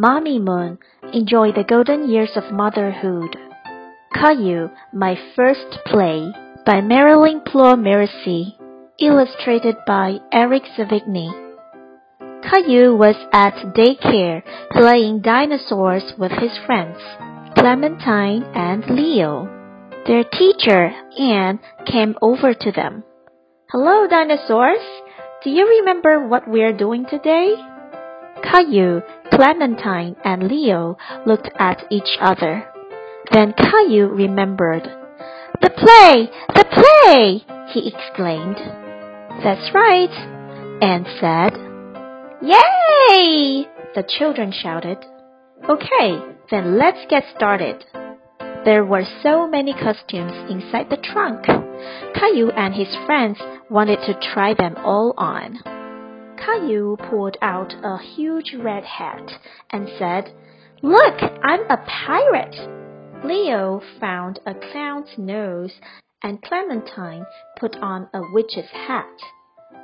Mommy Moon, enjoy the golden years of motherhood. Caillou, My First Play by Marilyn Pleau-Murissi, illustrated by Eric Sevigny. Caillou was at daycare playing dinosaurs with his friends, Clementine and Leo. Their teacher, Anne, came over to them. Hello, dinosaurs! Do you remember what we're doing today? Caillou, Clementine, and Leo looked at each other. Then Caillou remembered. The play! The play! he exclaimed. That's right, Anne said. Yay! The children shouted. Okay, then let's get started. There were so many costumes inside the trunk. Caillou and his friends wanted to try them all on. Caillou pulled out a huge red hat and said, Look, I'm a pirate. Leo found a clown's nose and Clementine put on a witch's hat.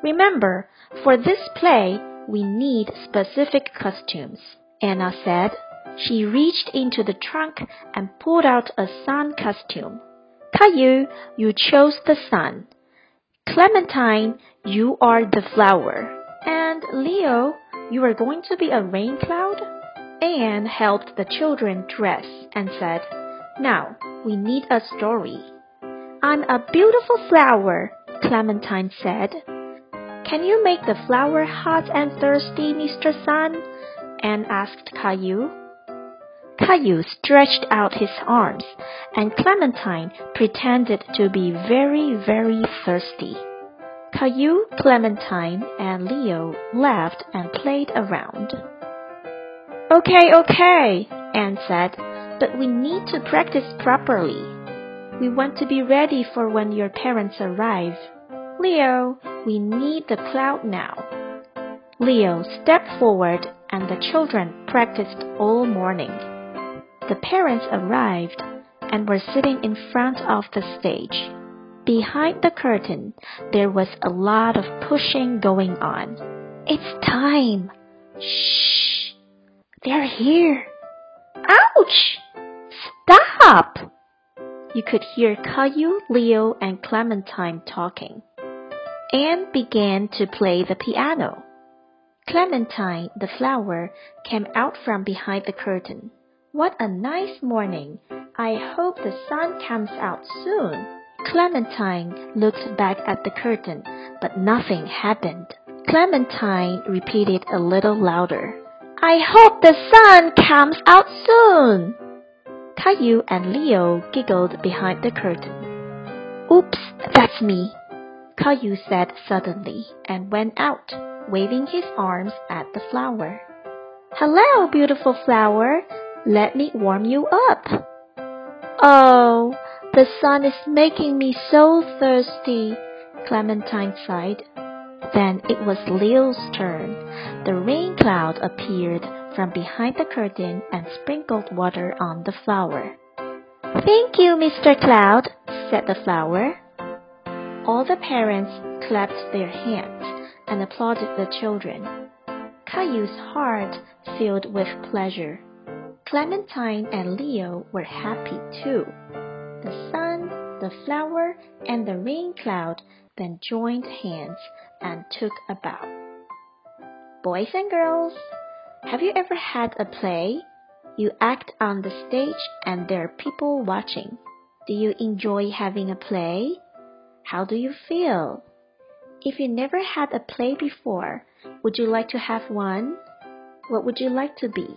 Remember, for this play, we need specific costumes, Anna said. She reached into the trunk and pulled out a sun costume. Caillou, you chose the sun. Clementine, you are the flower. And Leo, you are going to be a rain cloud? Anne helped the children dress and said, Now, we need a story. I'm a beautiful flower, Clementine said. Can you make the flower hot and thirsty, Mr. Sun? Anne asked Caillou. Caillou stretched out his arms, and Clementine pretended to be very, very thirsty. Caillou, Clementine, and Leo laughed and played around. Okay, okay, Anne said, but we need to practice properly. We want to be ready for when your parents arrive. Leo, we need the cloud now. Leo stepped forward and the children practiced all morning. The parents arrived and were sitting in front of the stage. Behind the curtain, there was a lot of pushing going on. It's time! Shh! They're here! Ouch! Stop! You could hear Caillou, Leo, and Clementine talking. Anne began to play the piano. Clementine, the flower, came out from behind the curtain. What a nice morning! I hope the sun comes out soon. Clementine looked back at the curtain, but nothing happened. Clementine repeated a little louder. I hope the sun comes out soon. Caillou and Leo giggled behind the curtain. Oops, that's me, Caillou said suddenly and went out, waving his arms at the flower. Hello, beautiful flower, let me warm you up. Oh, the sun is making me so thirsty, Clementine sighed. Then it was Leo's turn. The rain cloud appeared from behind the curtain and sprinkled water on the flower. Thank you, Mr. Cloud, said the flower. All the parents clapped their hands and applauded the children. Caillou's heart filled with pleasure. Clementine and Leo were happy too. The sun, the flower, and the rain cloud then joined hands and took a bow. Boys and girls, have you ever had a play? You act on the stage and there are people watching. Do you enjoy having a play? How do you feel? If you never had a play before, would you like to have one? What would you like to be?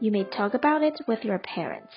You may talk about it with your parents.